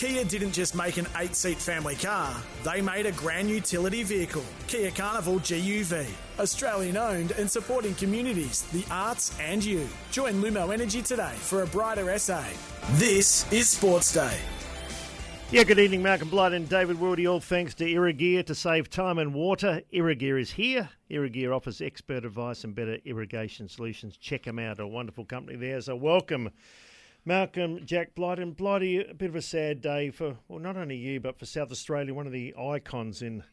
Kia didn't just make an eight seat family car, they made a grand utility vehicle, Kia Carnival GUV. Australian owned and supporting communities, the arts, and you. Join Lumo Energy today for a brighter SA. This is Sports Day. Yeah, good evening, Malcolm Blight and David Wildy. All thanks to Irrigear to save time and water. Irrigear is here. Irrigear offers expert advice and better irrigation solutions. Check them out. A wonderful company there. So, welcome Malcolm, Jack Blight, and Blighty, a bit of a sad day for, well, not only you, but for South Australia, one of the icons in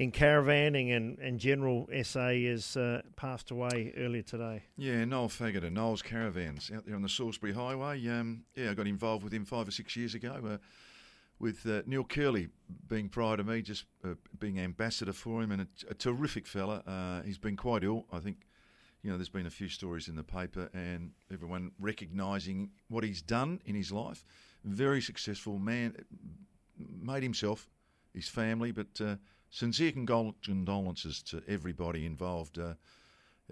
in caravanning and, and general SA has uh, passed away earlier today. Yeah, Noel Faggett of Noel's Caravans out there on the Salisbury Highway. Um, yeah, I got involved with him five or six years ago uh, with uh, Neil Kerley being prior to me, just uh, being ambassador for him, and a, a terrific fella. Uh, he's been quite ill, I think you know, there's been a few stories in the paper and everyone recognising what he's done in his life. Very successful man, made himself, his family, but uh, sincere condolences to everybody involved. Uh,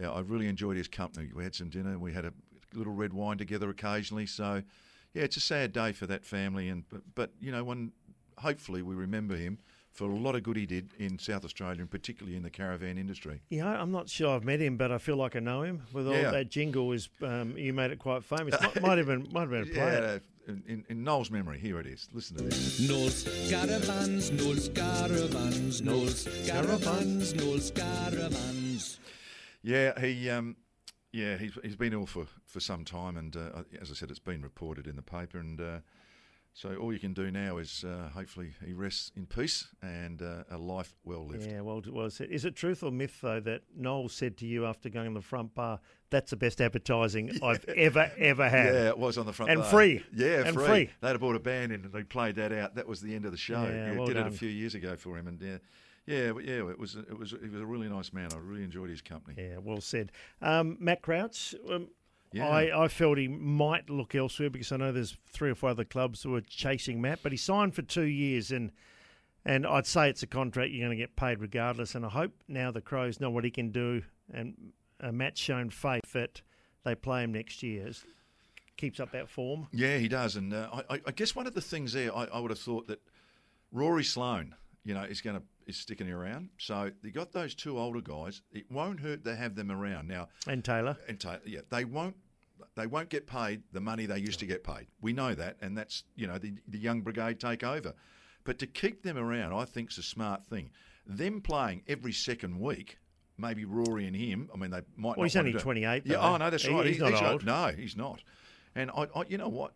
yeah, I really enjoyed his company. We had some dinner, we had a little red wine together occasionally. So, yeah, it's a sad day for that family, and but, but you know, when hopefully we remember him for a lot of good he did in South Australia and particularly in the caravan industry. Yeah, I'm not sure I've met him, but I feel like I know him. With all yeah. that jingle, is um, you made it quite famous. might, might have been might have been a player. Yeah, in, in Noel's memory, here it is. Listen to this. Noel's caravans, Noel's caravans, Noel's caravans, Noel's caravans. Yeah, he. Um, yeah, he's, he's been ill for, for some time, and uh, as I said, it's been reported in the paper, and uh, so all you can do now is uh, hopefully he rests in peace and uh, a life well lived. Yeah, well, well said. Is it truth or myth though that Noel said to you after going to the front bar, "That's the best advertising yeah. I've ever ever had"? Yeah, it was on the front bar. and bar. free. Yeah, and free. free. They'd have bought a band in and they played that out. That was the end of the show. Yeah, yeah well did done. it a few years ago for him, and yeah. Yeah, yeah, it was it was he was a really nice man. I really enjoyed his company. Yeah, well said. Um, Matt Crouch, um, yeah. I, I felt he might look elsewhere because I know there's three or four other clubs who are chasing Matt, but he signed for two years and and I'd say it's a contract you're going to get paid regardless. And I hope now the Crows know what he can do, and uh, Matt's shown faith that they play him next year. Keeps up that form. Yeah, he does. And uh, I, I, guess one of the things there, I, I would have thought that Rory Sloane, you know, is going to is sticking around. So you got those two older guys. It won't hurt to have them around now. And Taylor. And Taylor, yeah, they won't. They won't get paid the money they used to get paid. We know that, and that's you know the the young brigade take over. But to keep them around, I think is a smart thing. Them playing every second week, maybe Rory and him. I mean, they might. Well, he's only twenty eight. Yeah. Oh no, that's right. He's, he's not he's old. no, he's not. And I, I, you know what?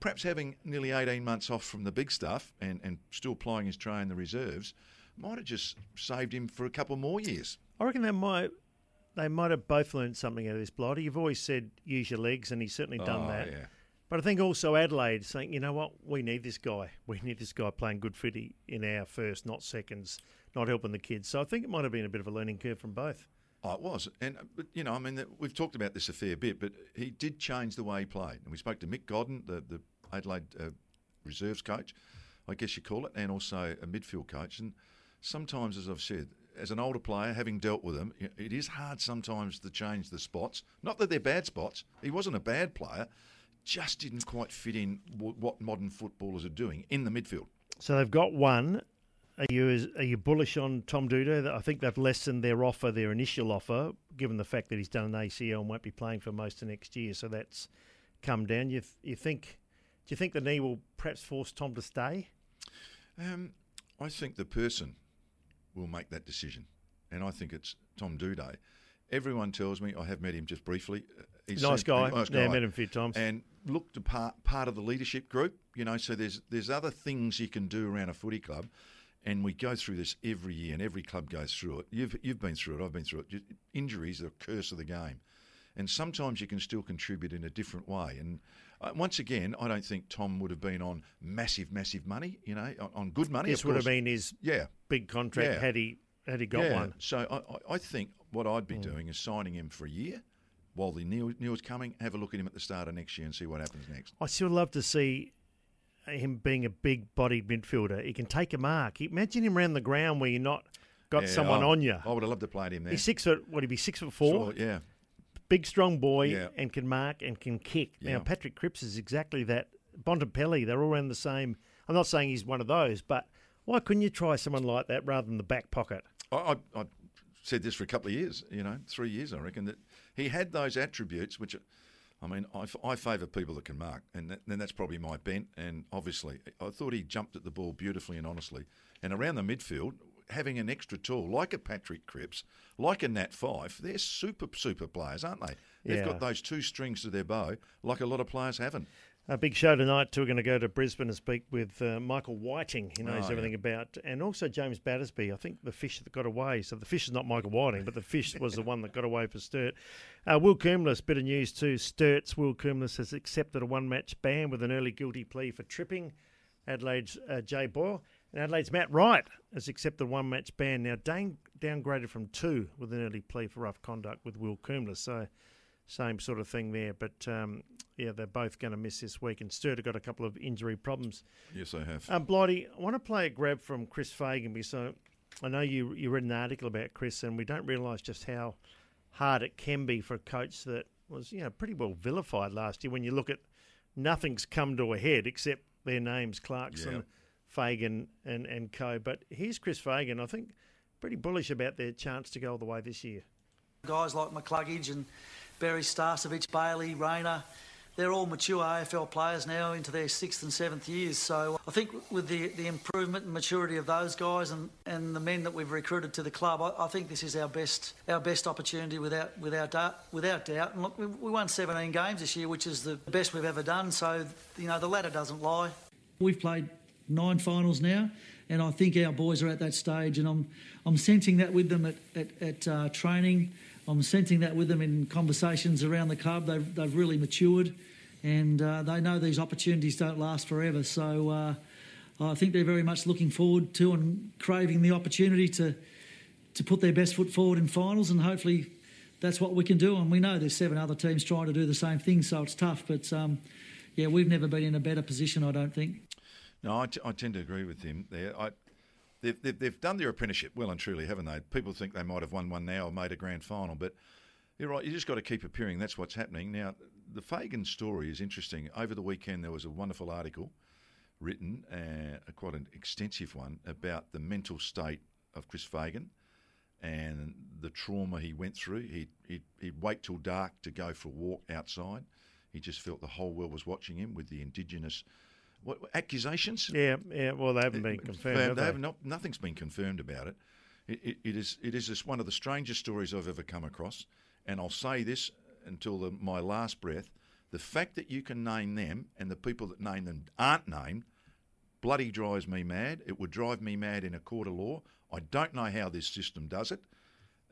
Perhaps having nearly eighteen months off from the big stuff and, and still plying his trade in the reserves might have just saved him for a couple more years. I reckon they might they might have both learned something out of this blighter. You've always said use your legs, and he's certainly done oh, that. Yeah. But I think also Adelaide saying, you know what, we need this guy. We need this guy playing good footy in our first, not seconds, not helping the kids. So I think it might have been a bit of a learning curve from both. Oh, it was, and but you know, I mean, we've talked about this a fair bit, but he did change the way he played. And we spoke to Mick Godden, the the Adelaide uh, reserves coach, I guess you call it, and also a midfield coach. And sometimes, as I've said, as an older player, having dealt with them, it is hard sometimes to change the spots. Not that they're bad spots. He wasn't a bad player, just didn't quite fit in what modern footballers are doing in the midfield. So they've got one. Are you are you bullish on Tom Doedee? I think they've lessened their offer, their initial offer, given the fact that he's done an ACL and won't be playing for most of next year. So that's come down. You you think? Do you think the knee will perhaps force Tom to stay? Um, I think the person will make that decision. And I think it's Tom Doedee. Everyone tells me, I have met him just briefly. Uh, he's nice guy. Nice guy. Yeah, met him a few times. And looked a part, part of the leadership group, you know, so there's there's other things you can do around a footy club. And we go through this every year, and every club goes through it. You've, you've been through it, I've been through it. Injuries are a curse of the game. and sometimes you can still contribute in a different way. And uh, once again, I don't think Tom would have been on massive, massive money. You know, on, on good money. This would have been his yeah. big contract Yeah. had he had he got yeah. one. So I, I, think what I'd be doing is signing him for a year while the new news coming. Have a look at him at the start of next year and see what happens next. I still love to see him being a big-bodied midfielder. He can take a mark. Imagine him around the ground where you're not got Yeah, someone I, on you. I would have loved to play him there. He's six foot. What he be six foot four? Sure, yeah. Big, strong boy, Yeah. and can mark and can kick. Yeah. Now Patrick Cripps is exactly that. Bontempelli, they're all around the same. I'm not saying he's one of those, but why couldn't you try someone like that rather than the back pocket? I, I, I said this for a couple of years, you know, three years, I reckon, that he had those attributes, which, I mean, I, I favour people that can mark, and that, then that's probably my bent. And obviously, I thought he jumped at the ball beautifully and honestly. And around the midfield, having an extra tool like a Patrick Cripps, like a Nat Fyfe, they're super, super players, aren't they? They've Yeah. got those two strings to their bow, like a lot of players haven't. A big show tonight too. We're going to go to Brisbane and speak with uh, Michael Whiting. He knows Oh, yeah. everything about, and also James Battersby. I think the fish that got away. So the fish is not Michael Whiting, but the fish was the one that got away for Sturt. Uh, Will Cumulus, bit of news too. Sturt's Will Cumulus has accepted a one-match ban with an early guilty plea for tripping. Adelaide's uh, Jay Boyle and Adelaide's Matt Wright has accepted a one-match ban. Now Dane downgraded from two with an early plea for rough conduct with Will Cumulus. So same sort of thing there. But um, yeah, they're both going to miss this week. And Sturt have got a couple of injury problems. Yes, I have. Um, Blighty, I want to play a grab from Chris Fagan because I, I know you you read an article about Chris, and we don't realise just how hard it can be for a coach that was you know pretty well vilified last year. When you look at nothing's come to a head except their names, Clarkson, Yeah. Fagan, and and co. But here's Chris Fagan. I think pretty bullish about their chance to go all the way this year. Guys like McCluggage and Berry Starcevich, Bailey, Rayner, they're all mature AFL players now into their sixth and seventh years. So I think with the, the improvement and maturity of those guys and, and the men that we've recruited to the club, I, I think this is our best our best opportunity without without doubt. Without doubt. And look, we, we won 17 games this year, which is the best we've ever done. So you know the ladder doesn't lie. We've played nine finals now, and I think our boys are at that stage, and I'm I'm sensing that with them at at, at uh, training. I'm sensing that with them in conversations around the club. They've they've really matured, and uh, they know these opportunities don't last forever. So. Uh, I think they're very much looking forward to and craving the opportunity to to put their best foot forward in finals, and hopefully that's what we can do. And we know there's seven other teams trying to do the same thing, so it's tough. But um, yeah, we've never been in a better position, I don't think. No, I, t- I tend to agree with him there. I, they've, they've, they've done their apprenticeship well and truly, haven't they? People think they might have won one now or made a grand final, but you're right. You just got to keep appearing. That's what's happening now. The Fagan story is interesting. Over the weekend, there was a wonderful article written, uh, quite an extensive one, about the mental state of Chris Fagan and the trauma he went through. He'd, he'd, he'd wait till dark to go for a walk outside. He just felt the whole world was watching him with the indigenous what accusations. Yeah, yeah. Well, they haven't been confirmed. have They they? have not, nothing's been confirmed about it. It, it, it is it is just one of the strangest stories I've ever come across. And I'll say this until the, my last breath: the fact that you can name them and the people that name them aren't named, bloody drives me mad. It would drive me mad in a court of law. I don't know how this system does it.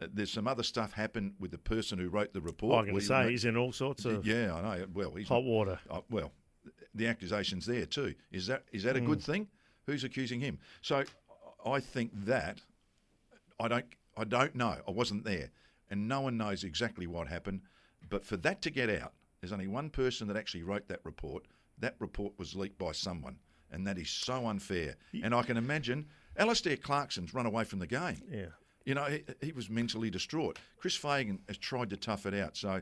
Uh, there's some other stuff happened with the person who wrote the report. We- to say he's in all sorts of yeah, I know. Well, he's hot water. uh, well, the accusations there too. Is that is that a Hmm. good thing? Who's accusing him? So I think that I don't I don't know. I wasn't there, and no one knows exactly what happened. But for that to get out, there's only one person that actually wrote that report. That report was leaked by someone, and that is so unfair. And I can imagine Alastair Clarkson's run away from the game. Yeah. You know, he, he was mentally distraught. Chris Fagan has tried to tough it out. So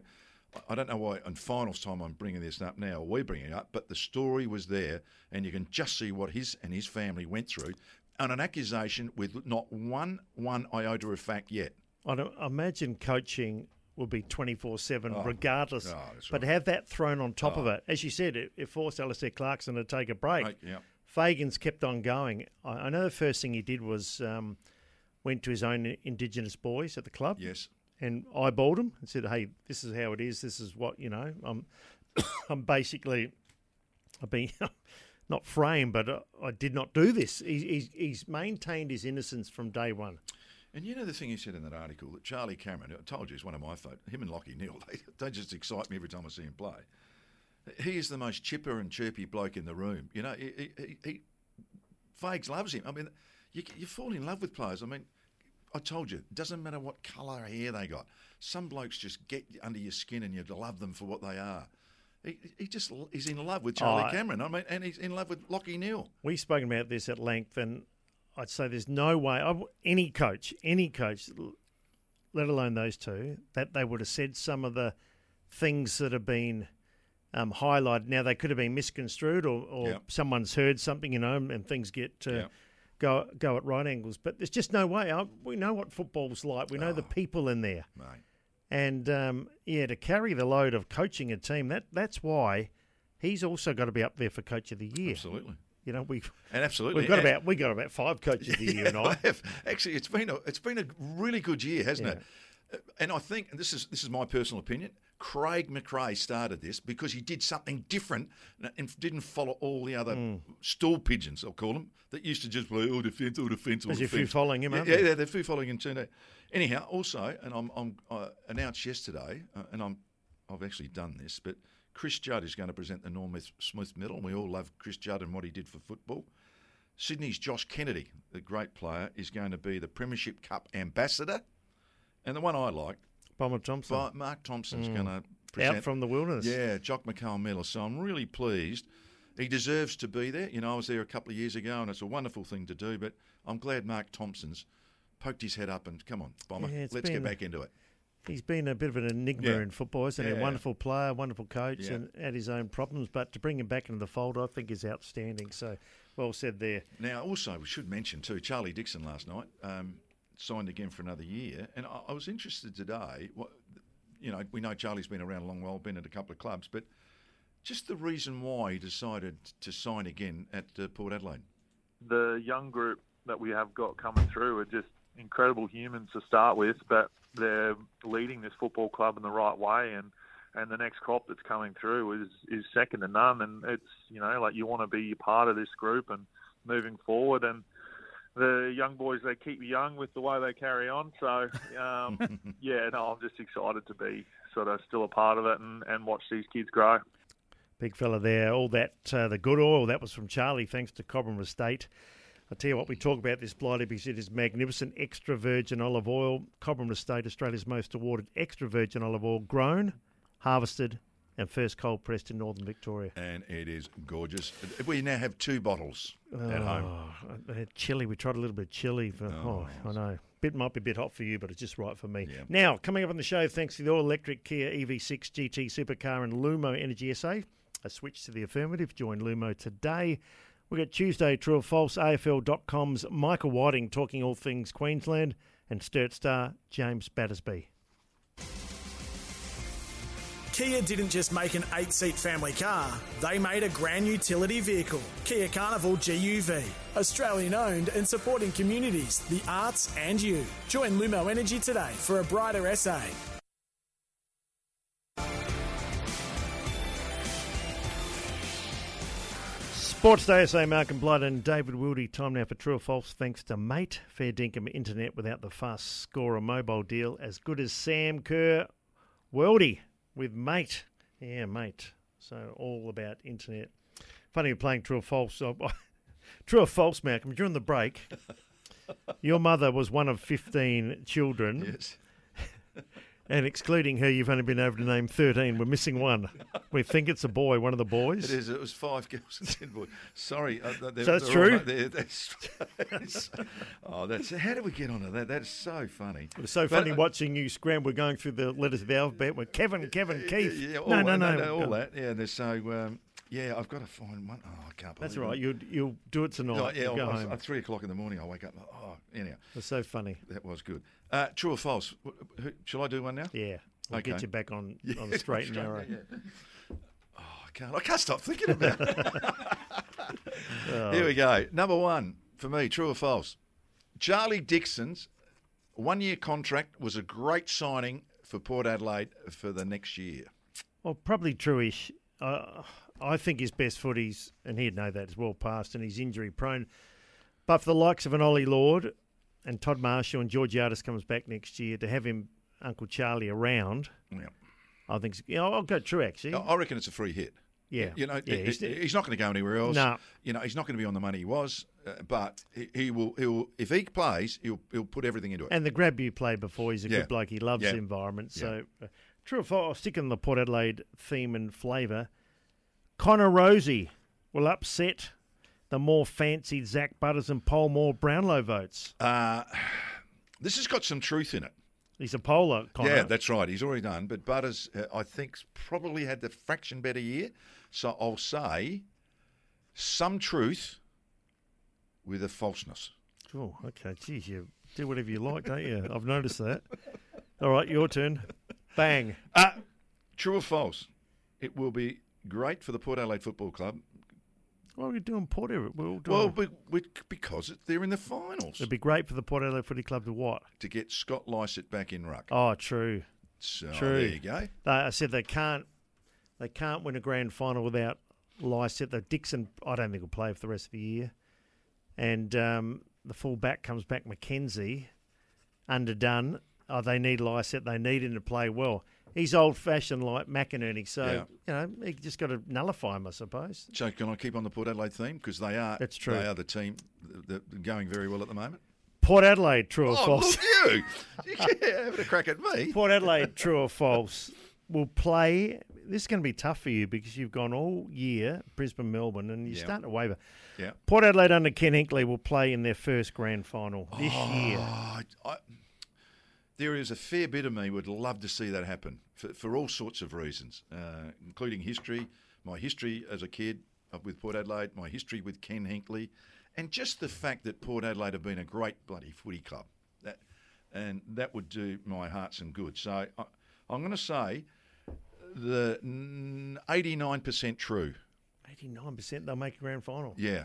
I- don't know why, in finals time, I'm bringing this up now, or we're bringing it up, but the story was there, and you can just see what his and his family went through on an accusation with not one one iota of fact yet. I imagine coaching will be 24 7 regardless. oh, but right. have that thrown on top of it. As you said, it, it forced Alastair Clarkson to take a break. Right, yeah. Fagan's kept on going. I, I know the first thing he did was um, went to his own Indigenous boys at the club. Yes. And eyeballed them and said, hey, this is how it is. This is what, you know, I'm, I'm basically, I've been not framed, but uh, I did not do this. He, he's, he's maintained his innocence from day one. And you know the thing he said in that article that Charlie Cameron, I told you, is one of my favourites. Him and Lachie Neale, they, they just excite me every time I see him play. He is the most chipper and chirpy bloke in the room. You know, he, he, he, he Fags loves him. I mean, you, you fall in love with players. I mean, I told you, it doesn't matter what colour hair they got. Some blokes just get under your skin and you love them for what they are. He, he just he's in love with Charlie Oh, Cameron. I mean, and he's in love with Lachie Neale. We've spoken about this at length, and I'd say there's no way I, any coach, any coach, let alone those two, that they would have said some of the things that have been um, highlighted. Now they could have been misconstrued, or, or Yep. someone's heard something, you know, and things get uh, Yep. Go go at right angles. But there's just no way. I, we know what football's like. We know the Oh. people in there. Mate. And um, yeah, to carry the load of coaching a team, that that's why he's also got to be up there for coach of the year. Absolutely. You know, we And absolutely. we've got And- about we got about five coaches of the year, and I. have. Actually, it's been a it's been a really good year, hasn't Yeah. it? And I think and this is this is my personal opinion. Craig McRae started this because he did something different and didn't follow all the other Hmm. stool pigeons, I'll call them, that used to just play all defence, all defence, all if defence. you're following him, yeah, aren't yeah, they? yeah, they're few following him too. Anyhow, also, and I'm, I'm uh, announced yesterday, uh, and I'm I've actually done this, but Chris Judd is going to present the Norm Smith Medal. and We all love Chris Judd and what he did for football. Sydney's Josh Kennedy, the great player, is going to be the Premiership Cup ambassador. And the one I like, Bomber Thompson Vi- Mark Thompson's going to present. Out from the wilderness. Yeah, Jock McHale Medal. So I'm really pleased. He deserves to be there. You know, I was there a couple of years ago, and it's a wonderful thing to do. But I'm glad Mark Thompson's poked his head up and come on, Bomber, Yeah, let's get back into it. He's been a bit of an enigma Yeah. in football, isn't he? Yeah. A wonderful player, wonderful coach, Yeah. and had his own problems. But to bring him back into the fold, I think is outstanding. So, well said there. Now, also, we should mention too, Charlie Dixon last night um, signed again for another year, and I, I was interested today. What you know, we know Charlie's been around a long while, been at a couple of clubs, but just the reason why he decided to sign again at uh, Port Adelaide. the young group that we have got coming through are just incredible humans to start with, but they're leading this football club in the right way and and the next crop that's coming through is is second to none and it's you know like you want to be part of this group and moving forward and the young boys they keep you young with the way they carry on so um, yeah no I'm just excited to be sort of still a part of it and, and watch these kids grow. Big fella there. All that, uh, the good oil, that was from Charlie, thanks to Cobram Estate. I tell you what, we talk about this blighty because it is magnificent extra virgin olive oil. Cobram Estate, Australia's most awarded extra virgin olive oil, grown, harvested, and first cold pressed in northern Victoria. And it is gorgeous. We now have two bottles at oh, home. Oh, I had chili. We tried a little bit of chili. For, oh, oh, I know. Bit might be a bit hot for you, but it's just right for me. Yeah. Now, coming up on the show, thanks to the all electric Kia EV6 GT supercar and Lumo Energy SA, a switch to the affirmative. Join Lumo today. We've got Tuesday, true or false, AFL.com's Michael Whiting talking all things Queensland, and Sturt star James Battersby. Kia didn't just make an eight seat family car, they made a grand utility vehicle. Kia Carnival GUV. Australian owned and supporting communities, the arts, and you. Join Lumo Energy today for a brighter SA. Sports Day SA, Mark and Blood and David Wildy. Time now for True or False, thanks to Mate. Fair dinkum internet without the fuss. Score a mobile deal as good as Sam Kerr. Worldy with Mate. Yeah, Mate. So all about internet. Funny you're playing True or False. Oh, True or False, Malcolm. During the break, your mother was one of 15 children. Yes. And excluding her, you've only been able to name 13. We're missing one. We think it's a boy, one of the boys. It is. It was five girls and ten boys. Sorry. Uh, they're- So that's all- true? they're- that's, that's- oh, that's. How did we get onto that? That is so funny. It was so funny uh, watching you scramble we're going through the letters of the alphabet with Kevin, Kevin, Keith. Yeah, all, no, no, no, no, all that. Yeah, there's so. Um, yeah, I've got to find one. Oh, I can't believe. That's all right. You'll, you'll do it tonight. Oh, yeah, go I- home. at three o'clock in the morning, I wake up. Oh, anyhow, It's so funny. that was good. Uh, true or false? Wh- who- Shall I do one now? Yeah. We'll get you back on, on the straight and narrow. Oh, I can't. I can't stop thinking about it. Oh. Here we go. Number one for me, true or false? Charlie Dixon's one-year contract was a great signing for Port Adelaide for the next year. Well, probably true-ish. Uh, I think his best footies, and he'd know that, is well past and he's injury prone. But for the likes of an Ollie Lord and Todd Marshall and George Georgiades comes back next year to have him, Uncle Charlie, around, Yeah. I think, you know, I'll go true actually. I reckon it's a free hit. Yeah. You know, Yeah, he's- he's, not going to go anywhere else. No. You know, he's not going to be on the money he was, uh, but he, he will. He will. If he plays, he'll he'll put everything into it. And the grab you played before, he's a Yeah. good bloke. He loves Yeah. the environment. So, uh, true or false, I'll stick in the Port Adelaide theme and flavour. Connor Rozee will upset the more fancied Zak Butters and Paul Moore Brownlow votes. uh, this has got some truth in it. He's a polar, Connor. Yeah, that's right. He's already done. But Butters, uh, I think, probably had the fraction better year. So I'll say some truth with a falseness. Oh, okay. Geez, you do whatever you like, don't you? I've noticed that. All right, your turn. Bang. Uh, true or false? It will be great for the Port Adelaide Football Club. What are we doing, Port Everett? We're all doing. Well, we, we, because it, they're in the finals It'd be great for the Port Adelaide Footy Club to what? to get Scott Lycett back in ruck. Oh, true. So true. there you go. They, I said they can't. They can't win a grand final without Lycett. The Dixon, I don't think will play for the rest of the year. And um, the full back comes back Mackenzie, underdone. Oh, they need Lycett. They need him to play well. He's old fashioned like McInerney, so Yeah. you know he just got to nullify him, I suppose. So can I keep on the Port Adelaide theme because they are That's true. They are the team that going very well at the moment. Port Adelaide, true or Oh, false? look you! yeah, having a crack at me. Port Adelaide, true or false, will play. This is going to be tough for you because you've gone all year Brisbane, Melbourne, and you're Yeah. starting to waver. Yeah. Port Adelaide under Ken Hinkley will play in their first grand final this oh, year. Oh, I, there is a fair bit of me would love to see that happen for, for all sorts of reasons, uh, including history, my history as a kid with Port Adelaide, my history with Ken Hinkley, and just the fact that Port Adelaide have been a great bloody footy club. That, and that would do my heart some good. So I, I'm going to say the mm, 89% true. 89% they'll make a grand final. Yeah.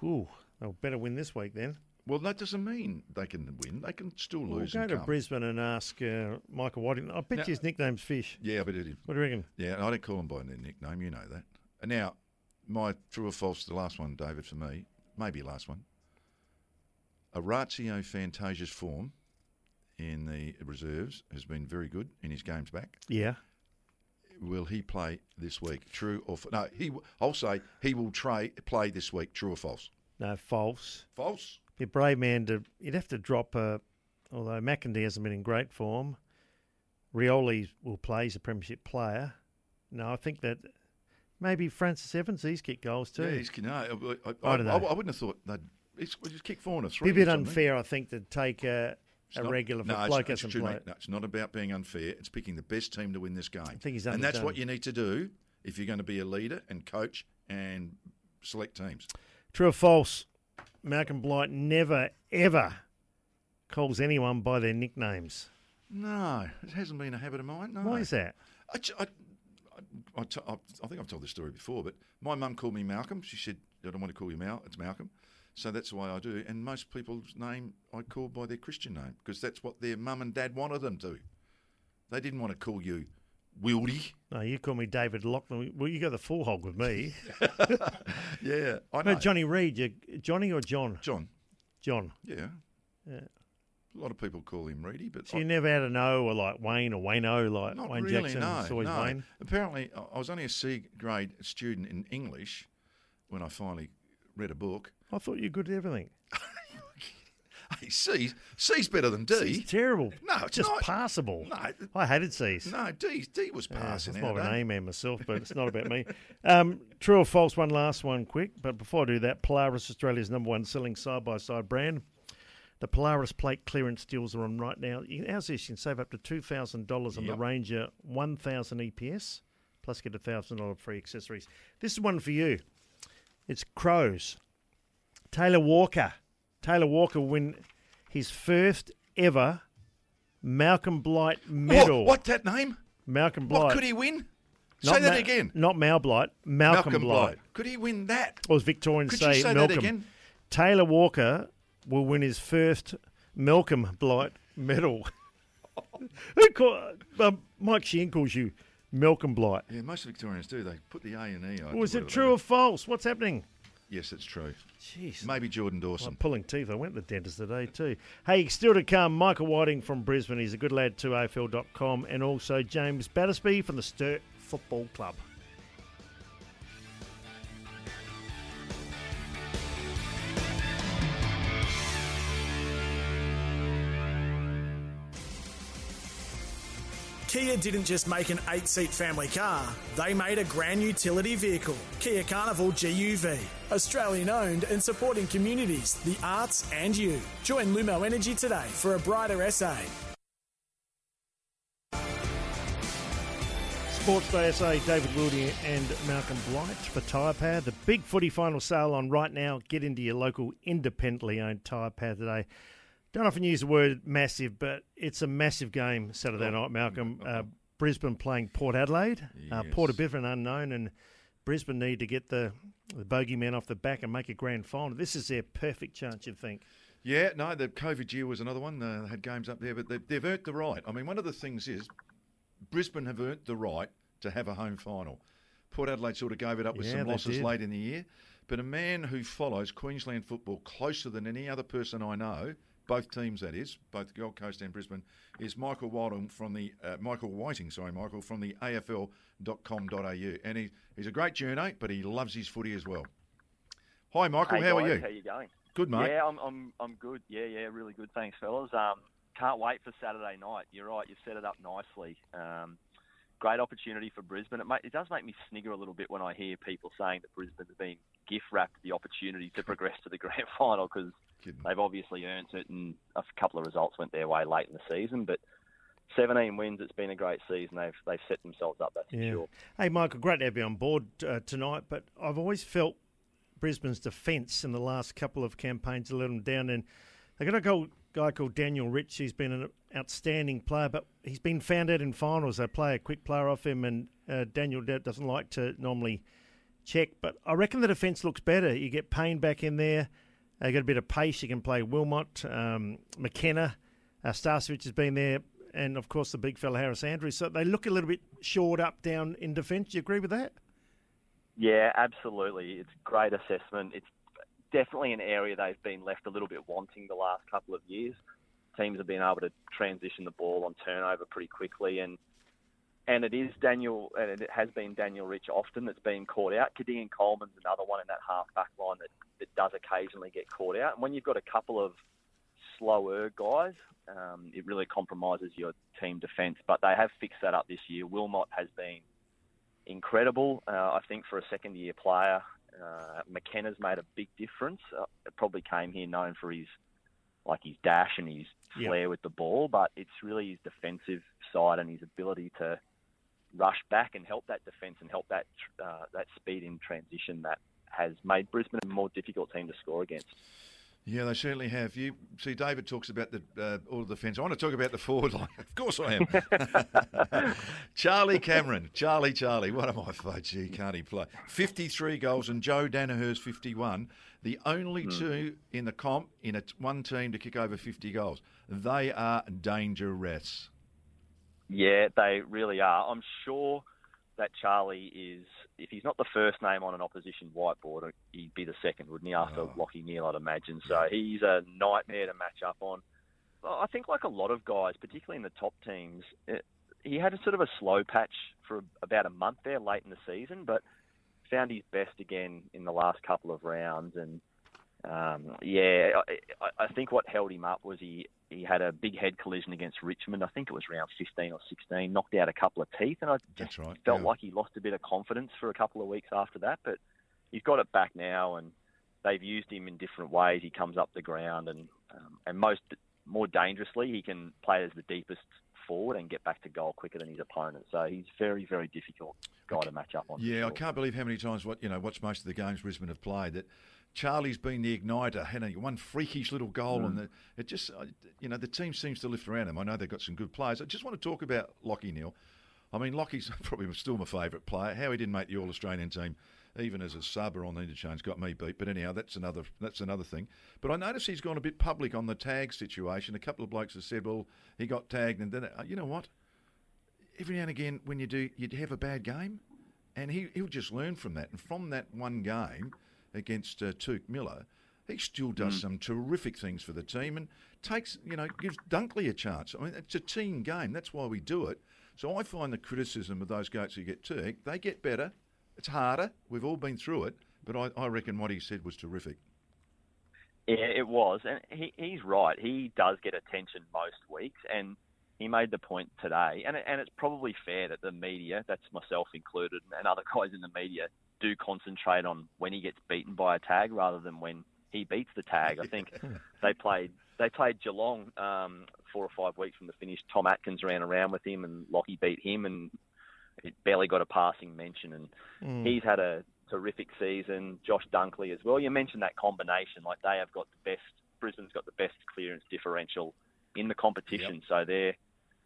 Whew, they'll better win this week then. Well, that doesn't mean they can win. They can still We'll lose. go and to come. Brisbane and ask uh, Michael Waddington. I bet Now- his nickname's Fish. Yeah, but it is. What do you reckon? Yeah, I don't call him by their nickname. You know that. And now, my true or false, the last one, David, for me, maybe last one. A Orazio Fantasia's form in the reserves has been very good in his games back. Yeah. Will he play this week? True or no? He. I'll say he will try play this week. True or false? No, false. False. Be a brave man to. You'd have to drop. Uh, although McIntyre hasn't been in great form, Rioli will play. He's a premiership player. No, I think that maybe Francis Evans. He's kicked goals too. Yeah, he's, no, I, I, I I, I, wouldn't have thought they'd. It's, we just kick four and a Be three. a bit unfair, I think, to take a, a not- regular no, it's- bloke it's hasn't true, mate. No, it's not about being unfair. It's picking the best team to win this game. I think he's and that's what you need to do if you're going to be a leader and coach and select teams. True or false? Malcolm Blight never ever calls anyone by their nicknames. No, it hasn't been a habit of mine. No. Why is that? I, j- I- I- I t- I- I think I've told this story before, but my mum called me Malcolm. She said, I don't want to call you Mal, it's Malcolm. So that's the way I do. And most people's name I call by their Christian name because that's what their mum and dad wanted them to. They didn't want to call you Wildy. No, you call me David Lockman. Well, you go the full hog with me. Yeah, I no. Johnny Reid. You, Johnny or John? John, John. yeah. Yeah. A lot of people call him Reedy, but So I- you never had an O or like Wayne or Wayne O like not Wayne really. Jackson. no, it's always no. Wayne. Apparently, I- I was only a C grade student in English when I finally read a book. I thought you were good at everything. Hey, C's C's better than D. It's terrible. No, it's just not. passable. No, I hated C's. no, D D was Yeah, passing it's out. more of an eh? A man myself, but it's not about me. Um, true or false? One last one, quick. But before I do that, Polaris, Australia's number one selling side by side brand. The Polaris plate clearance deals are on right now. You, how's this? You can save up to two thousand dollars on the Ranger one thousand EPS, plus get a thousand dollar free accessories. This is one for you. It's Crows. Taylor Walker. Taylor Walker will win his first ever Malcolm Blight medal. What, what that name? Malcolm Blight. What could he win? Not say that Ma- again. Not Mal Blight. Malcolm, Blight. Could he win that? Or as Victorians Could say, you say Malcolm. that again? Taylor Walker will win his first Malcolm Blight medal. Who call, um, Mike Sheehan calls you Malcolm Blight. Yeah, most Victorians do. They put the A and E is it true or false? What's happening? Yes, it's true. Jeez. Maybe Jordan I'm Dawson. pulling teeth. I went to the dentist today too. Hey, still to come, Michael Whiting from Brisbane. He's a good lad to AFL.com. And also James Battersby from the Sturt Football Club. Kia didn't just make an eight seat family car, they made a grand utility vehicle. Kia Carnival GUV. Australian owned and supporting communities, the arts, and you. Join Lumo Energy today for a brighter SA. Sports Day SA, David Wildy and Malcolm Blight for Tyre Power. The big footy final sale on right now. Get into your local independently owned Tyre Power today. Don't often use the word massive, but it's a massive game Saturday night, Malcolm. Uh, Brisbane playing Port Adelaide. Uh, Port a bit of an unknown, and Brisbane need to get the, the bogeyman off the back and make a grand final. This is their perfect chance, you'd think. Yeah, no, the COVID year was another one. Uh, they had games up there, but they, they've earned the right. I mean, one of the things is Brisbane have earned the right to have a home final. Port Adelaide sort of gave it up with Yeah, some losses did. late in the year. But a man who follows Queensland football closer than any other person I know, both teams that is, both Gold Coast and Brisbane, is Michael Whiting from the uh, Michael Whiting, sorry, Michael from the AFL.com.au, and he, he's a great journo, but he loves his footy as well. Hi, Michael. Hey how guys, are you? How you going? Good, mate. Yeah, I'm, I'm, I'm good. Yeah, yeah, really good. Thanks, fellas. Um, can't wait for Saturday night. You're right. You've set it up nicely. Um, great opportunity for Brisbane. It, ma- it does make me snigger a little bit when I hear people saying that Brisbane have been gift wrapped the opportunity to progress to the grand final because they've obviously earned it, and a couple of results went their way late in the season. But 17 wins. It's been a great season. They've they've set themselves up. That's for Yeah. sure. Hey, Michael, great to have you on board uh, tonight, but I've always felt Brisbane's defence in the last couple of campaigns a little down, and they got a go- guy called Daniel Rich. He's been an outstanding player, but he's been found out in finals. They play a quick player off him, and uh, Daniel doesn't like to normally check. But I reckon the defence looks better. You get Payne back in there. They got a bit of pace. You can play Wilmot, um, McKenna, uh, has been there, and of course the big fella Harris Andrews. So they look a little bit shored up down in defence. Do you agree with that? Yeah, absolutely. It's great assessment. It's definitely an area they've been left a little bit wanting the last couple of years. Teams have been able to transition the ball on turnover pretty quickly, and and it is Daniel, and it has been Daniel Rich often that's been caught out. Keidean Coleman's another one in that half back line that, that does occasionally get caught out. And when you've got a couple of slower guys, um, it really compromises your team defence. But they have fixed that up this year. Wilmot has been incredible. Uh, I think for a second year player, uh, McKenna's made a big difference. Uh, it probably came here known for his like his dash and his Yeah. flair with the ball, but it's really his defensive side and his ability to rush back and help that defence and help that uh, that speed in transition that has made Brisbane a more difficult team to score against. Yeah, they certainly have. You see, David talks about the uh, all the defence. I want to talk about the forward line. Of course, I am. Charlie Cameron, Charlie, Charlie. What am I for? Gee, can't he play? Fifty-three goals, and Joe Daniher's fifty-one. The only two in the comp in a one team to kick over fifty goals. They are dangerous. Yeah, they really are. I'm sure that Charlie is, if he's not the first name on an opposition whiteboard, he'd be the second, wouldn't he, after Oh. Lachie Neale, I'd imagine. So he's a nightmare to match up on. I think, like a lot of guys, particularly in the top teams, it, he had a sort of a slow patch for about a month there late in the season, but found his best again in the last couple of rounds. And um, yeah, I, I- I think what held him up was he he had a big head collision against Richmond. I think it was round 15 or 16, knocked out a couple of teeth, and I just right. felt yeah. like he lost a bit of confidence for a couple of weeks after that. But he's got it back now, and they've used him in different ways. He comes up the ground, and um, and most more dangerously, he can play as the deepest forward and get back to goal quicker than his opponent. So he's very very difficult guy to match up on. Yeah, I can't believe how many times what you know watched most of the games Brisbane have played that Charlie's been the igniter. Had a one freakish little goal, and the, it just you know the team seems to lift around him. I know they've got some good players. I just want to talk about Lachie Neale. I mean, Lachie's probably still my favourite player. How he didn't make the All Australian team, even as a sub or on the interchange, got me beat. But anyhow, that's another that's another thing. But I notice he's gone a bit public on the tag situation. A couple of blokes have said, "Well, he got tagged," and then uh, you know what? Every now and again, when you do, you'd have a bad game and he, he'll just learn from that. And from that one game, against uh, Touk Miller, he still does Mm. some terrific things for the team and takes, you know, gives Dunkley a chance. I mean, it's a team game. That's why we do it. So I find the criticism of those goats who get Turk, they get better. It's harder. We've all been through it. But I, I reckon what he said was terrific. Yeah, it was, and he, he's right. He does get attention most weeks, and he made the point today, and and it's probably fair that the media, that's myself included, and other guys in the media, do concentrate on when he gets beaten by a tag rather than when he beats the tag. I think they played they played Geelong um, four or five weeks from the finish. Tom Atkins ran around with him, and Lachie beat him, and it barely got a passing mention. And Mm. he's had a terrific season. Josh Dunkley as well. You mentioned that combination. Like they have got the best. Brisbane's got the best clearance differential in the competition. So they're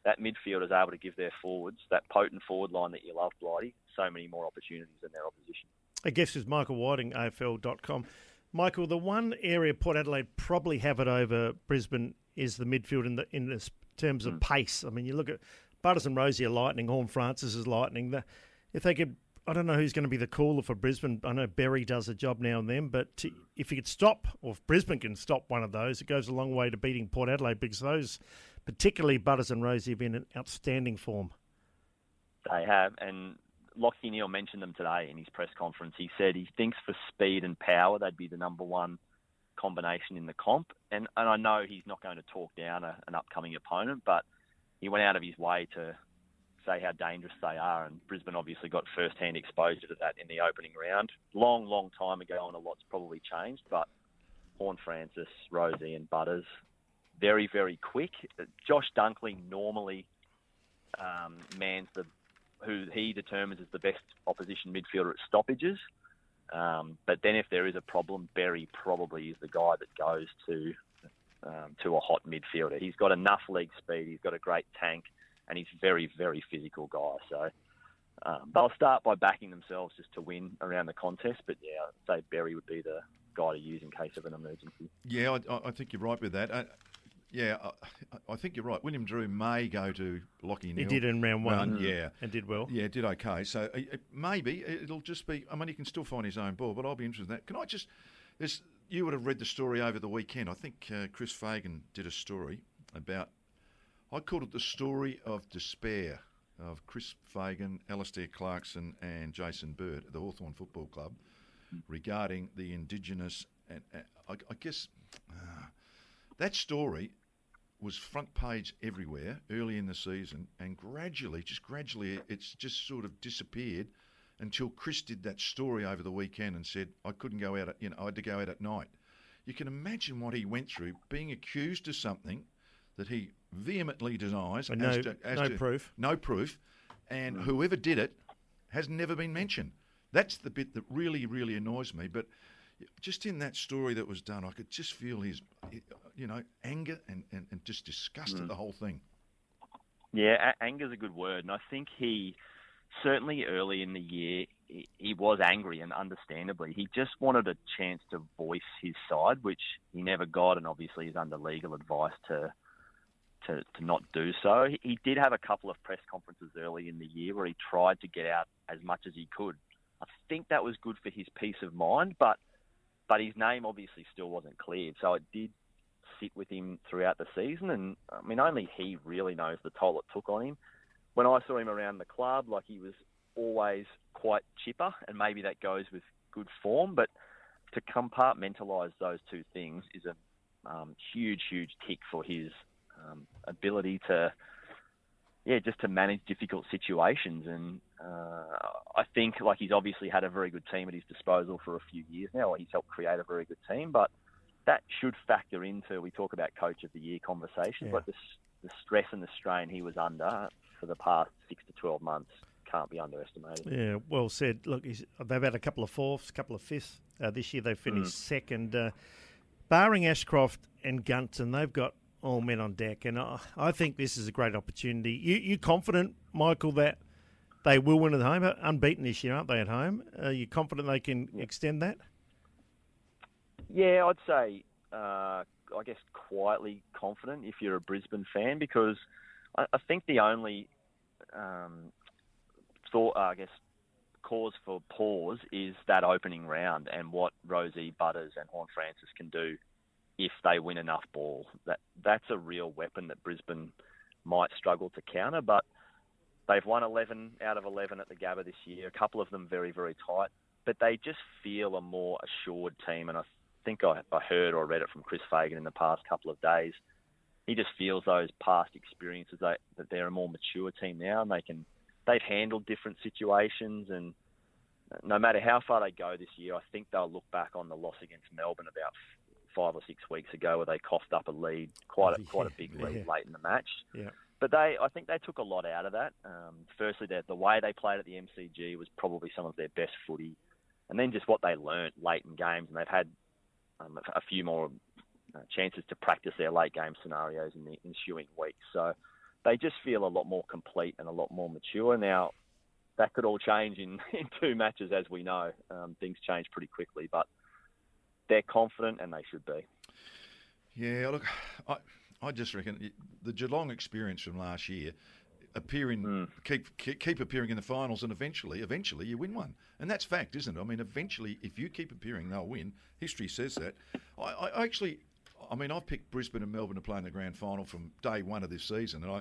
that midfield is able to give their forwards that potent forward line that you love, Blighty, so many more opportunities than their opposition. A guest is Michael Whiting, AFL.com. Michael, the one area Port Adelaide probably have it over Brisbane is the midfield in the in this terms of mm. pace. I mean, you look at Butters and Rozee are lightning, Horne-Francis is lightning. The, if they could, I don't know who's going to be the cooler for Brisbane. I know Berry does a job now and then, but to, if you could stop, or if Brisbane can stop one of those, it goes a long way to beating Port Adelaide because those, particularly Butters and Rozee, have been in outstanding form. They have, and Lachie Neale mentioned them today in his press conference. He said he thinks for speed and power they'd be the number one combination in the comp. And and I know he's not going to talk down a, an upcoming opponent, but he went out of his way to say how dangerous they are. And Brisbane obviously got first-hand exposure to that in the opening round. Long, long time ago, and a lot's probably changed. But Horn Francis, Rozee, and Butters, very, very quick. Josh Dunkley normally um, mans the who he determines is the best opposition midfielder at stoppages. Um, but then if there is a problem, Berry probably is the guy that goes to um, to a hot midfielder. He's got enough leg speed. He's got a great tank, and he's very, very physical guy. So um, they'll start by backing themselves just to win around the contest. But yeah, I'd say Berry would be the guy to use in case of an emergency. Yeah, I, I- think you're right with that. Yeah, I, I think you're right. Willem Drew may go to Lachie He did in round one, yeah. and did well. Yeah, did okay. So uh, uh, maybe it'll just be. I mean, he can still find his own ball, but I'll be interested in that. Can I just? There's, you would have read the story over the weekend. I think uh, Chris Fagan did a story about. I called it the story of despair of Chris Fagan, Alastair Clarkson, and Jason Burt at the Hawthorn Football Club regarding the Indigenous. And uh, I, I guess uh, that story was front page everywhere early in the season, and gradually, just gradually, it's just sort of disappeared until Chris did that story over the weekend and said, I couldn't go out, at, you know, I had to go out at night. You can imagine what he went through, being accused of something that he vehemently denies. But no- no proof. No proof. And whoever did it has never been mentioned. That's the bit that really, really annoys me. But just in that story that was done, I could just feel his, you know, anger and, and, and just disgust at mm. the whole thing. Yeah, a- anger's a good word, and I think he certainly early in the year he, he was angry, and understandably, he just wanted a chance to voice his side, which he never got, and obviously is under legal advice to to, to not do so. He did have a couple of press conferences early in the year where he tried to get out as much as he could. I think that was good for his peace of mind, but but his name obviously still wasn't cleared, so it did sit with him throughout the season. And I mean, only he really knows the toll it took on him. When I saw him around the club, like he was always quite chipper, and maybe that goes with good form. But to compartmentalise those two things is a um, huge, huge tick for his um, ability to, yeah, just to manage difficult situations. And uh, I think like he's obviously had a very good team at his disposal for a few years now. Or he's helped create a very good team, but that should factor into we talk about coach of the year conversations. Yeah. Like the, the stress and the strain he was under for the past six to twelve months can't be underestimated. Yeah, well said. Look, he's, they've had a couple of fourths, a couple of fifths. Uh, this year they finished second. Uh, barring Ashcroft and Gunston, they've got all men on deck, and I, I think this is a great opportunity. You you confident, Michael, that they will win at home? Unbeaten this year, aren't they? At home, are you confident they can extend that? Yeah, I'd say, uh, I guess, quietly confident if you're a Brisbane fan because I, I think the only um, thought, uh, I guess, cause for pause is that opening round and what Rozee Butters and Horne-Francis can do if they win enough ball. That that's a real weapon that Brisbane might struggle to counter, but they've won 11 out of 11 at the Gabba this year. A couple of them very very tight, but they just feel a more assured team. And I think I, I heard or read it from Chris Fagan in the past couple of days. He just feels those past experiences that, that they're a more mature team now, and they can they've handled different situations and no matter how far they go this year, I think they'll look back on the loss against Melbourne about five or six weeks ago, where they coughed up a lead, quite a, yeah, quite a big lead yeah. late in the match. Yeah. But they, I think they took a lot out of that. Um, firstly, the way they played at the MCG was probably some of their best footy, and then just what they learnt late in games, and they've had um, a few more uh, chances to practice their late game scenarios in the ensuing weeks. So they just feel a lot more complete and a lot more mature now that could all change in, in two matches, as we know. Um, things change pretty quickly, but they're confident and they should be. Yeah, look, I, I just reckon the Geelong experience from last year, appearing, mm. keep, keep keep appearing in the finals, and eventually, eventually, you win one, and that's fact, isn't it? I mean, eventually, if you keep appearing, they'll win. History says that. I, I actually, I mean, I've picked Brisbane and Melbourne to play in the grand final from day one of this season, and I.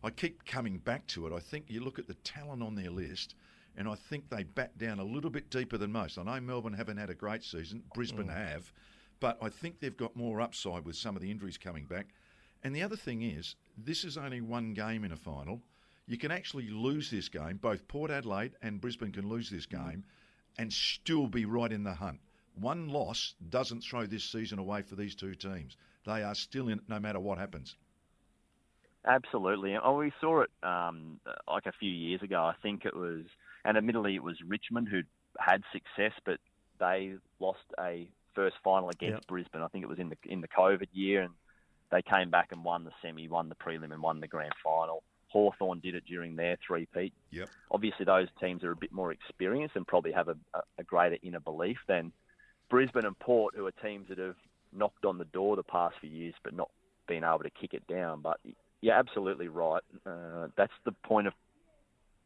I keep coming back to it. I think you look at the talent on their list, and I think they bat down a little bit deeper than most. I know Melbourne haven't had a great season, Brisbane mm. have, but I think they've got more upside with some of the injuries coming back. And the other thing is, this is only one game in a final. You can actually lose this game. Both Port Adelaide and Brisbane can lose this mm. game and still be right in the hunt. One loss doesn't throw this season away for these two teams. They are still in it no matter what happens. Absolutely. We saw it um, like a few years ago. I think it was, and admittedly, it was Richmond who had success, but they lost a first final against yep. Brisbane. I think it was in the in the COVID year, and they came back and won the semi, won the prelim, and won the grand final. Hawthorn did it during their three-peat. Yep. Obviously, those teams are a bit more experienced and probably have a, a greater inner belief than Brisbane and Port, who are teams that have knocked on the door the past few years, but not been able to kick it down. But you're absolutely right. Uh, that's the point of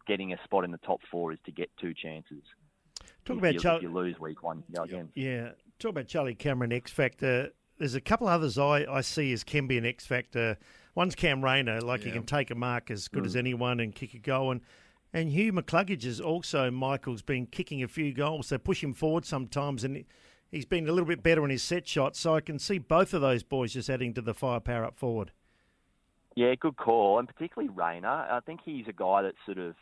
getting a spot in the top four is to get two chances. Talk if about you, you lose week one, you go again. Yeah. Talk about Charlie Cameron X Factor. There's a couple others I, I see as can be an X Factor. One's Cam Rayner, like yeah. he can take a mark as good mm. as anyone and kick a goal. And, and Hugh McCluggage is also, Michael's been kicking a few goals. They push him forward sometimes and he's been a little bit better in his set shots. So I can see both of those boys just adding to the firepower up forward. Yeah, good call, and particularly Rayner. I think he's a guy that sort of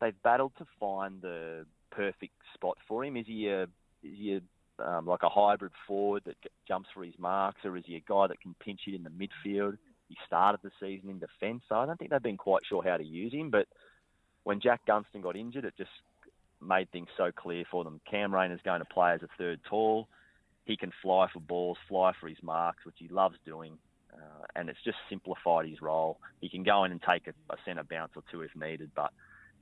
they've battled to find the perfect spot for him. Is he a is he a, um, like a hybrid forward that jumps for his marks, or is he a guy that can pinch it in the midfield? He started the season in defence, so I don't think they've been quite sure how to use him. But when Jack Gunston got injured, it just made things so clear for them. Cam Rayner's going to play as a third tall. He can fly for balls, fly for his marks, which he loves doing uh, and it's just simplified his role. He can go in and take a, a centre bounce or two if needed, but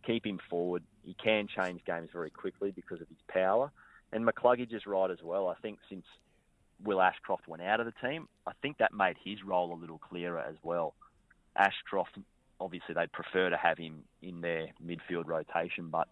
keep him forward. He can change games very quickly because of his power. And McCluggage is right as well. I think since Will Ashcroft went out of the team, I think that made his role a little clearer as well. Ashcroft, obviously, they'd prefer to have him in their midfield rotation, but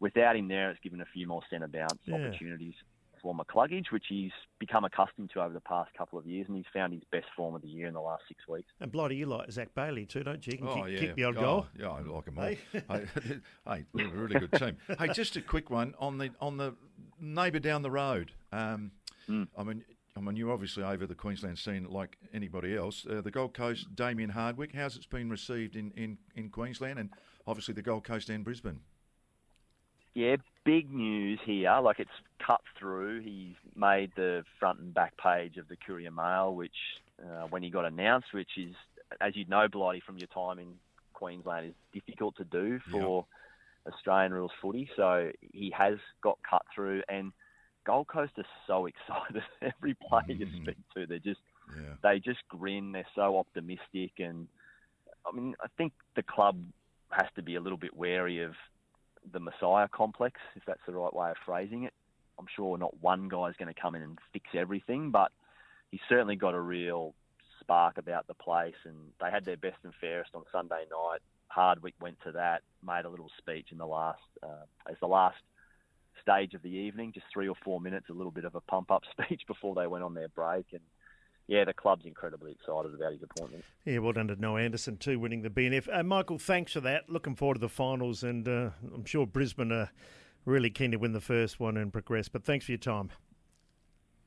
without him there, it's given a few more centre bounce yeah. opportunities for McCluggage, which he's become accustomed to over the past couple of years, and he's found his best form of the year in the last six weeks. And bloody, you like Zac Bailey too, don't you? you can oh, kick, yeah. kick the odd oh, goal. Yeah, I like him all. Hey, hey, they're a really good team. hey, just a quick one on the on the neighbour down the road. Um, mm. I mean. I mean, you're obviously over the Queensland scene like anybody else. Uh, the Gold Coast, Damien Hardwick, how's it's been received in, in, in Queensland and obviously the Gold Coast and Brisbane? yeah, big news here. Like it's cut through. He's made the front and back page of the Courier Mail, which uh, when he got announced, which is, as you know, Blighty from your time in Queensland, is difficult to do for yep. Australian rules footy. So he has got cut through, and Gold Coast are so excited. Every player mm-hmm. you speak to, they're just yeah. they just grin. They're so optimistic, and I mean, I think the club has to be a little bit wary of the Messiah complex, if that's the right way of phrasing it. I'm sure not one guy's going to come in and fix everything, but he's certainly got a real spark about the place. And they had their best and fairest on Sunday night. Hardwick went to that, made a little speech in the last, uh, as the last stage of the evening, just three or four minutes, a little bit of a pump up speech before they went on their break. And yeah, the club's incredibly excited about his appointment. Yeah, well done to Noah Anderson too, winning the BNF. Uh, Michael, thanks for that. Looking forward to the finals, and uh, I'm sure Brisbane are really keen to win the first one and progress. But thanks for your time.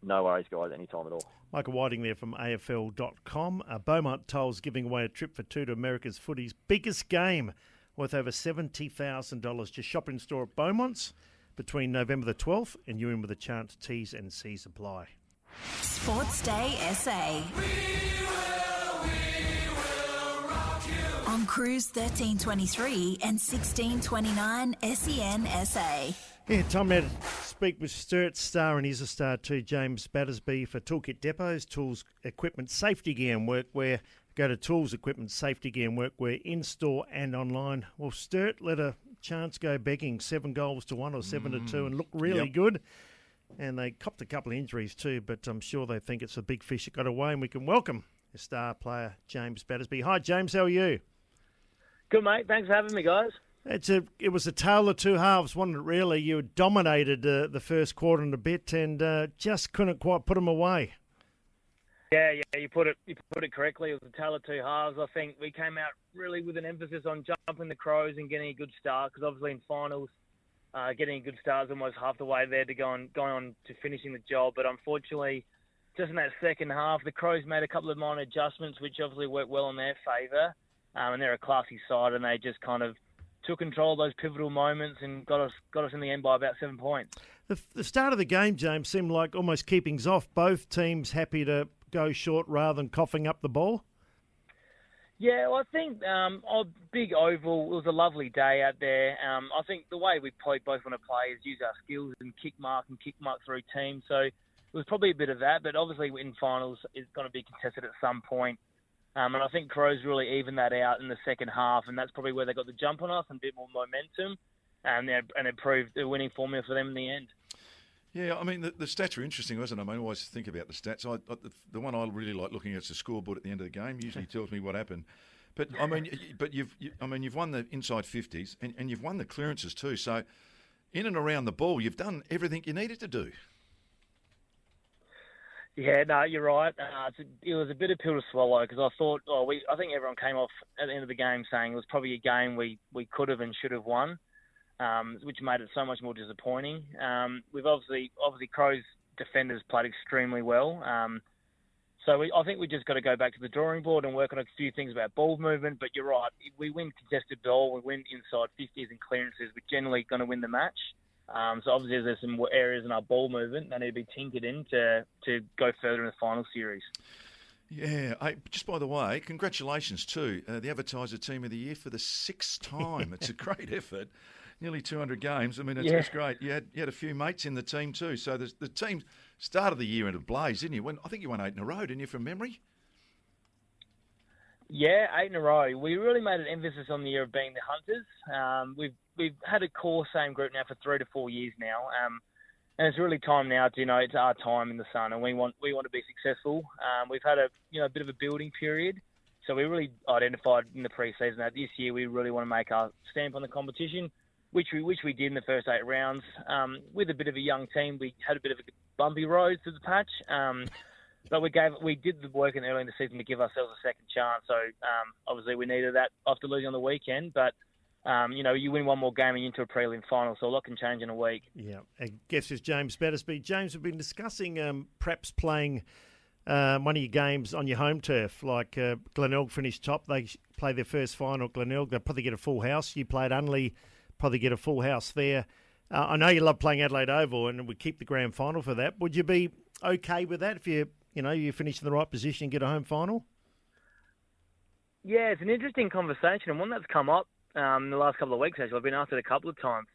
No worries, guys, anytime at all. Michael Whiting there from AFL.com. Uh, Beaumont Tiles giving away a trip for two to America's footy's biggest game worth over $70,000. Just shop in store at Beaumont's between November the 12th and you in with a chance T's and C's apply. Sports Day SA. On Cruise 1323 and 1629 SEN SA. Yeah, time now to speak with Sturt Star and he's a star too, James Battersby for Toolkit Depots, Tools, Equipment, Safety Gear and Workwear. Go to Tools, Equipment, Safety Gear and Workwear in store and online. Well, Sturt let a chance go begging, seven goals to one or seven mm. to two, and look really Yep. good. And they copped a couple of injuries too, but I'm sure they think it's a big fish that got away, and we can welcome star player James Battersby. Hi, James. How are you? Good, mate. Thanks for having me, guys. It's a it was a tale of two halves, wasn't it? Really, you dominated uh, the first quarter and a bit, and uh, just couldn't quite put them away. Yeah, yeah, you put it you put it correctly. It was a tale of two halves. I think we came out really with an emphasis on jumping the crows and getting a good start because obviously in finals, uh, getting a good start is almost half the way there to go on going on to finishing the job. But unfortunately, just in that second half, the crows made a couple of minor adjustments, which obviously worked well in their favour. Um, and they're a classy side, and they just kind of took control of those pivotal moments and got us got us in the end by about seven points. The, the start of the game, James, seemed like almost keepings off. Both teams happy to go short rather than coughing up the ball. Yeah, well, I think um, a big oval. It was a lovely day out there. Um, I think the way we play, both want to play is use our skills and kick mark and kick mark through teams. So it was probably a bit of that, but obviously in finals it's going to be contested at some point. Um, and I think Crows really evened that out in the second half, and that's probably where they got the jump on us and a bit more momentum, and and it proved the winning formula for them in the end. Yeah, I mean, the, the stats are interesting, wasn't it? I mean, I always think about the stats. I, I, the, the one I really like looking at is the scoreboard at the end of the game. Usually tells me what happened. But I mean, but you've, you, I mean, you've won the inside fifties and, and you've won the clearances too. So, in and around the ball, you've done everything you needed to do. Yeah, no, you're right. Uh, it's a, it was a bit of pill to swallow because I thought, oh, we, I think everyone came off at the end of the game saying it was probably a game we, we could have and should have won, um, which made it so much more disappointing. Um, we've obviously, obviously, Crows defenders played extremely well. Um, so we, I think we just got to go back to the drawing board and work on a few things about ball movement. But you're right, we win contested ball, we win inside 50s and clearances, we're generally going to win the match. Um, so obviously there's some areas in our ball movement that need to be tinkered in to, to go further in the final series. Yeah. Hey, just by the way, congratulations to Uh, the Advertiser Team of the Year for the sixth time. it's a great effort. Nearly 200 games. I mean, it's, Yeah. it's great. You had, you had a few mates in the team too. So the, the team started the year in a blaze, didn't you? When, I think you won eight in a row, didn't you, from memory? Yeah, eight in a row. We really made an emphasis on the year of being the hunters. Um, we've we've had a core same group now for three to four years now, um, and it's really time now to you know it's our time in the sun, and we want we want to be successful. Um, we've had a you know a bit of a building period, so we really identified in the pre-season that this year we really want to make our stamp on the competition, which we which we did in the first eight rounds. Um, with a bit of a young team, we had a bit of a bumpy road to the patch. Um, but we gave we did the work in early in the season to give ourselves a second chance. So um, obviously we needed that after losing on the weekend. But um, you know you win one more game and you're into a prelim final, so a lot can change in a week. Yeah, I guess it's James Battersby. James, we've been discussing um, perhaps playing uh, one of your games on your home turf, like uh, Glenelg finished top. They play their first final Glenelg. They'll probably get a full house. You played Unley, probably get a full house there. Uh, I know you love playing Adelaide Oval, and we keep the grand final for that. Would you be okay with that if you, you know, you finish in the right position and get a home final? Yeah, it's an interesting conversation and one that's come up um, in the last couple of weeks. Actually, I've been asked it a couple of times.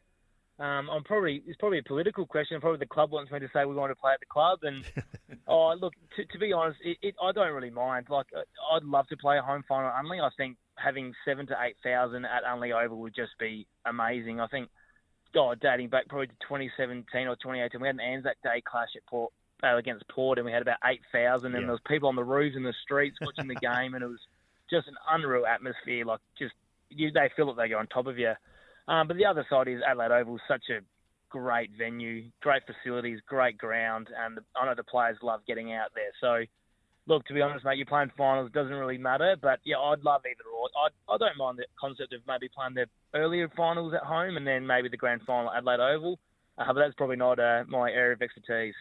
Um, I'm probably it's probably a political question. Probably the club wants me to say we want to play at the club, and oh, look, to, to be honest, it, it, I don't really mind. Like, I'd love to play a home final only. I think having seven to eight thousand at Unley Oval would just be amazing. I think, oh, dating back probably to 2017 or 2018, we had an Anzac Day clash at Port uh, against Port, and we had about eight thousand, and Yeah. there was people on the roofs in the streets watching the game, and it was just an unreal atmosphere. Like, just you, they feel that they go on top of you. Um, but the other side is Adelaide Oval is such a great venue, great facilities, great ground, and I know the players love getting out there. So, look, to be honest, mate, you're playing finals. It doesn't really matter, but yeah, I'd love either or. I I don't mind the concept of maybe playing the earlier finals at home and then maybe the grand final at Adelaide Oval. Uh, but that's probably not uh, my area of expertise.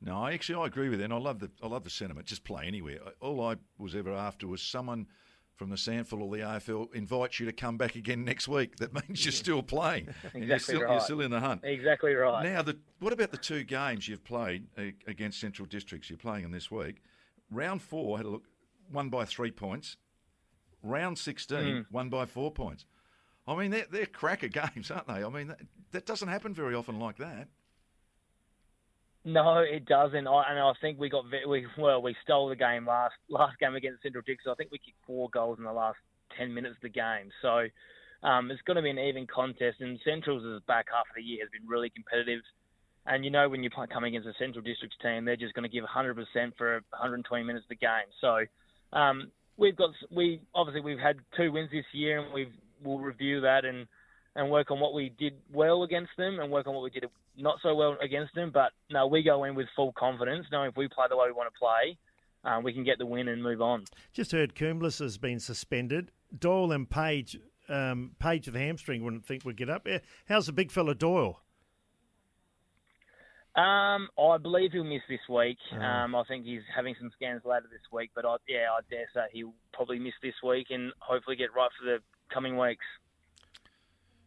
No, I actually I agree with it. And I love the I love the sentiment. Just play anywhere. All I was ever after was someone from the SANFL or the AFL invites you to come back again next week. That means you're still playing. exactly and you're still, right. You're still in the hunt. Exactly right. Now, the, what about the two games you've played uh, against Central Districts? You're playing them this week. Round four had a look, won by three points. Round 16, Mm. won by four points. I mean, they're, they're cracker games, aren't they? I mean, that, that doesn't happen very often like that. No, it doesn't. I, and I think we got we well, we stole the game last last game against Central Districts. I think we kicked four goals in the last ten minutes of the game. So um, it's going to be an even contest. And Central's back half of the year has been really competitive. And you know when you coming against a Central Districts team, they're just going to give 100% for 120 minutes of the game. So um, we've got we obviously we've had two wins this year, and we've we'll review that and and work on what we did well against them and work on what we did not so well against them. But no, we go in with full confidence, knowing if we play the way we want to play, um, we can get the win and move on. Just heard Coombs has been suspended. Doyle and Page, um, Page with hamstring wouldn't think would get up. How's the big fella Doyle? Um, I believe he'll miss this week. Oh. Um, I think he's having some scans later this week, but I, yeah, I dare say he'll probably miss this week and hopefully get right for the coming weeks.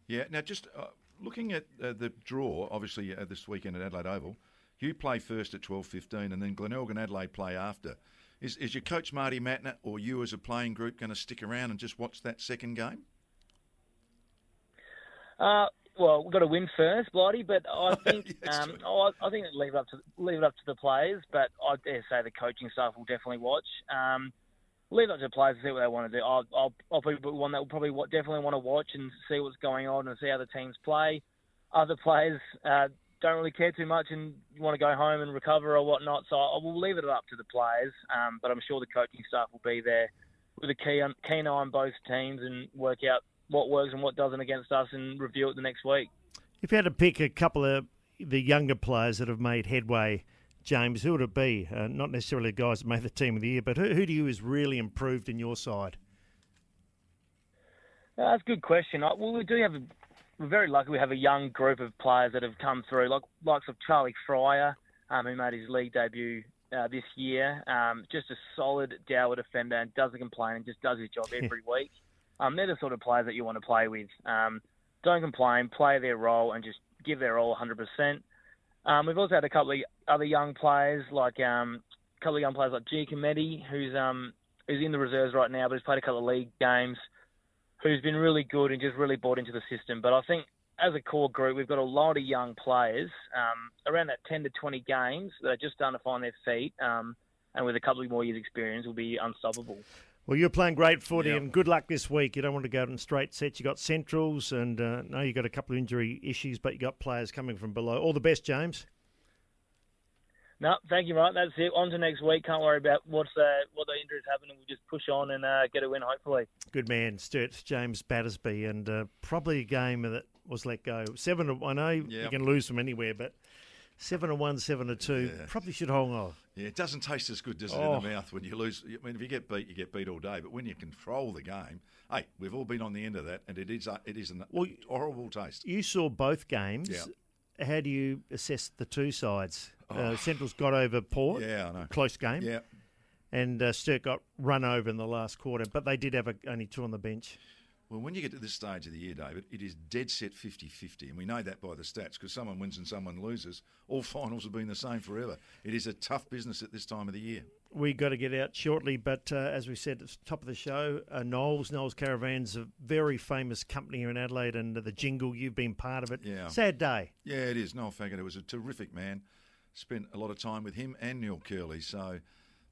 Yeah. Now, just uh, looking at uh, the draw, obviously uh, this weekend at Adelaide Oval, you play first at twelve fifteen, and then Glenelg and Adelaide play after. Is is your coach Marty Mattner or you as a playing group going to stick around and just watch that second game? Uh, well, we've got to win first, Blighty, but I think um, oh, I I think leave it up to leave it up to the players. But I dare say the coaching staff will definitely watch. Um, leave it up to the players to see what they want to do. I'll, I'll, I'll be one that will probably definitely want to watch and see what's going on and see how the teams play. Other players uh, don't really care too much and want to go home and recover or whatnot. So I will leave it up to the players. Um, but I'm sure the coaching staff will be there with a key on, keen eye on both teams and work out what works and what doesn't against us and review it the next week. If you had to pick a couple of the younger players that have made headway, James, who would it be? Uh, not necessarily the guys that made the team of the year, but who, who do you has really improved in your side? Uh, That's a good question. I, well, we do have. A, we're very lucky. We have a young group of players that have come through, like likes of Charlie Fryer, um, who made his league debut uh, this year. Um, just a solid Dower defender and doesn't complain and just does his job every week. Um, they're the sort of players that you want to play with. Um, don't complain, play their role, and just give their all 100%. Um, we've also had a couple of other young players, like um, a couple of young players like G. Cometti, who's um, who's in the reserves right now, but has played a couple of league games who's been really good and just really bought into the system. But I think as a core group, we've got a lot of young players, um, around that 10 to 20 games that are just starting to find their feet, um, and with a couple of more years' experience, will be unstoppable. Well, you're playing great footy, and good luck this week. You don't want to go out in straight sets. You got centrals, and uh, no, you got a couple of injury issues, but you've got players coming from below. All the best, James. No, thank you, mate. That's it. On to next week. Can't worry about what's uh, what the injuries happen, and we'll just push on and uh, get a win, hopefully. Good man, Sturt James Battersby, and uh, probably a game that was let go. Seven. To, I know you can lose from anywhere, but seven to one, seven to two, Yeah. probably should hold on. Yeah, it doesn't taste as good, does it, Oh. in the mouth when you lose? I mean, if you get beat, you get beat all day. But when you control the game, hey, we've all been on the end of that, and it is it is an horrible taste. You saw both games. Yeah. How do you assess the two sides? Uh, Central's got over Port. Oh. Yeah, I know. Close game. Yeah. And uh, Sturt got run over in the last quarter, but they did have a, only two on the bench. Well, when you get to this stage of the year, David, it is dead set 50 50. And we know that by the stats because someone wins and someone loses. All finals have been the same forever. It is a tough business at this time of the year. We've got to get out shortly, but uh, as we said at the top of the show, uh, Knowles, Knowles Caravans, a very famous company here in Adelaide, and the jingle, you've been part of it. Yeah. Sad day. Yeah, it is. Noel Faggett was a terrific man. Spent a lot of time with him and Neil Kerley. So,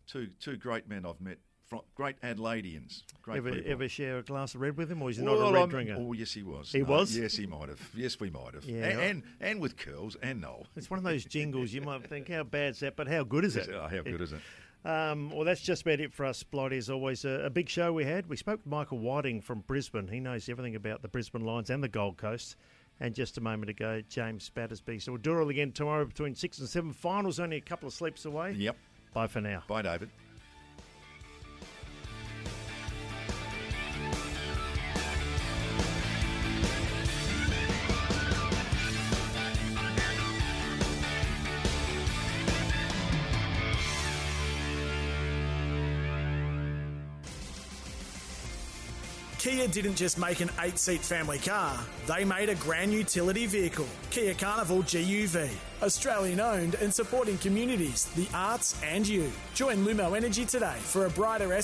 two two great men I've met. Fro- Great Adelaideans. Great Ever, people. ever share a glass of red with him, or is he Well, not a red I'm- drinker? Oh, yes, he was. He No, was? Yes, he might have. Yes, we might have. Yeah. And, and and with curls and Noel. It's one of those jingles you might think, how bad's that? But how good is it? Oh, how good is it? Um, well, that's just about it for us, Blighty. As always, a, a big show we had. We spoke with Michael Whiting from Brisbane. He knows everything about the Brisbane Lions and the Gold Coast. And just a moment ago, James Battersby. So we'll do it all again tomorrow between 6 and 7. Finals only a couple of sleeps away. Yep. Bye for now. Bye, David. Kia didn't just make an eight seat family car, they made a grand utility vehicle. Kia Carnival GUV. Australian owned and supporting communities, the arts, and you. Join Lumo Energy today for a brighter